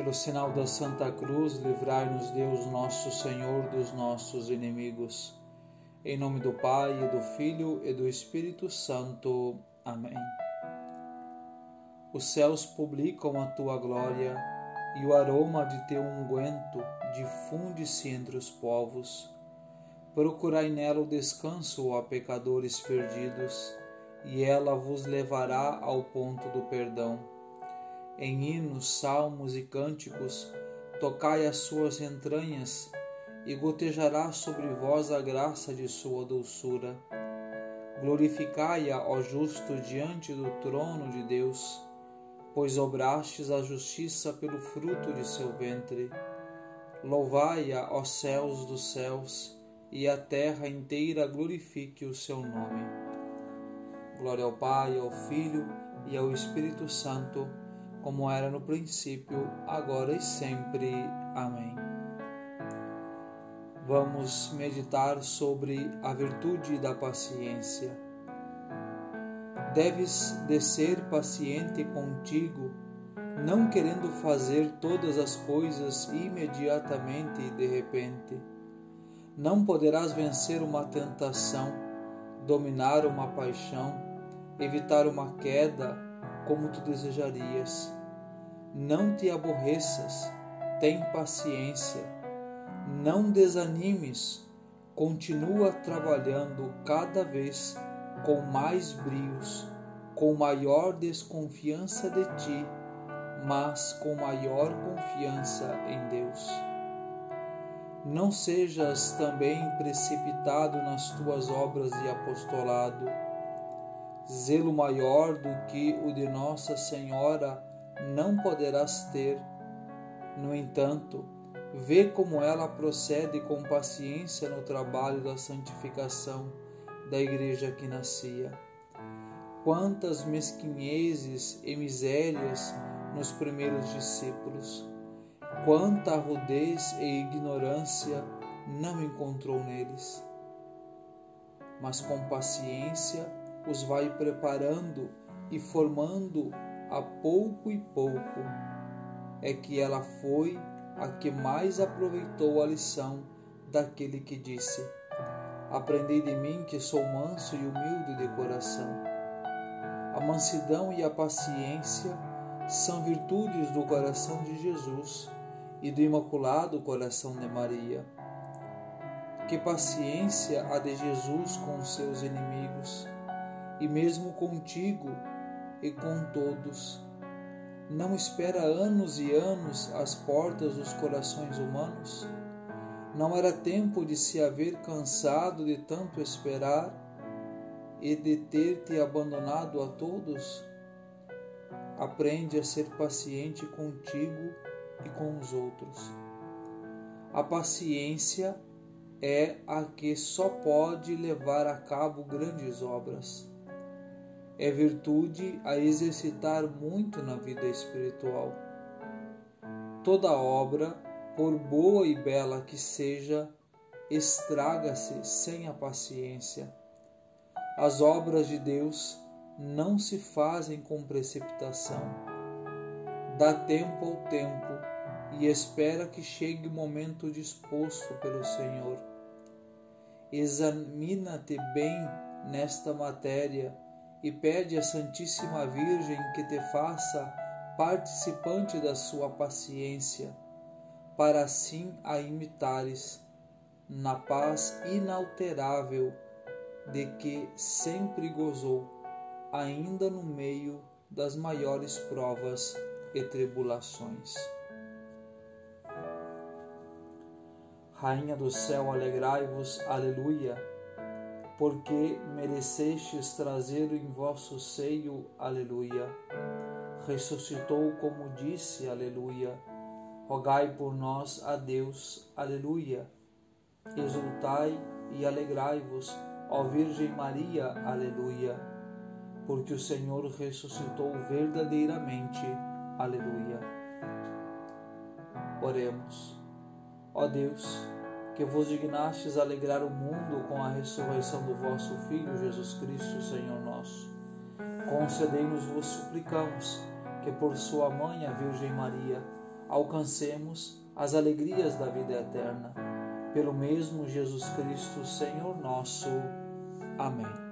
Pelo sinal da Santa Cruz, livrai-nos Deus nosso Senhor dos nossos inimigos. Em nome do Pai, e do Filho e do Espírito Santo. Amém. Os céus publicam a tua glória e o aroma de teu unguento difunde-se entre os povos. Procurai nela o descanso, ó pecadores perdidos, e ela vos levará ao ponto do perdão em hinos, salmos e cânticos, tocai as suas entranhas, e gotejará sobre vós a graça de sua doçura. Glorificai-a, ó justo, diante do trono de Deus, pois obrastes a justiça pelo fruto de seu ventre. Louvai-a, ó céus dos céus, e a terra inteira glorifique o seu nome. Glória ao Pai, ao Filho e ao Espírito Santo como era no princípio, agora e sempre. Amém. Vamos meditar sobre a virtude da paciência. Deves descer paciente contigo, não querendo fazer todas as coisas imediatamente e de repente. Não poderás vencer uma tentação, dominar uma paixão, evitar uma queda como tu desejarias. Não te aborreças, tem paciência, não desanimes, continua trabalhando cada vez com mais brios, com maior desconfiança de ti, mas com maior confiança em Deus. Não sejas também precipitado nas tuas obras de apostolado zelo maior do que o de Nossa Senhora não poderás ter. No entanto, vê como ela procede com paciência no trabalho da santificação da igreja que nascia. Quantas mesquinhezes e misérias nos primeiros discípulos, quanta rudez e ignorância não encontrou neles. Mas com paciência os vai preparando e formando a pouco e pouco. É que ela foi a que mais aproveitou a lição daquele que disse: Aprendei de mim que sou manso e humilde de coração. A mansidão e a paciência são virtudes do coração de Jesus e do imaculado coração de Maria. Que paciência a de Jesus com os seus inimigos e mesmo contigo e com todos. Não espera anos e anos às portas dos corações humanos? Não era tempo de se haver cansado de tanto esperar e de ter te abandonado a todos? Aprende a ser paciente contigo e com os outros. A paciência é a que só pode levar a cabo grandes obras é virtude a exercitar muito na vida espiritual. Toda obra, por boa e bela que seja, estraga-se sem a paciência. As obras de Deus não se fazem com precipitação. Dá tempo ao tempo e espera que chegue o momento disposto pelo Senhor. Examina-te bem nesta matéria e pede à Santíssima Virgem que te faça participante da sua paciência, para assim a imitares na paz inalterável de que sempre gozou, ainda no meio das maiores provas e tribulações. Rainha do céu, alegrai-vos, aleluia porque merecestes trazer em vosso seio, aleluia. Ressuscitou como disse, aleluia. Rogai por nós a Deus, aleluia. Exultai e alegrai-vos, ó Virgem Maria, aleluia. Porque o Senhor ressuscitou verdadeiramente, aleluia. Oremos. Ó Deus, que vos dignastes alegrar o mundo com a ressurreição do vosso Filho Jesus Cristo, Senhor nosso. Concedei-nos, vos suplicamos, que por sua mãe, a Virgem Maria, alcancemos as alegrias da vida eterna. Pelo mesmo Jesus Cristo, Senhor nosso. Amém.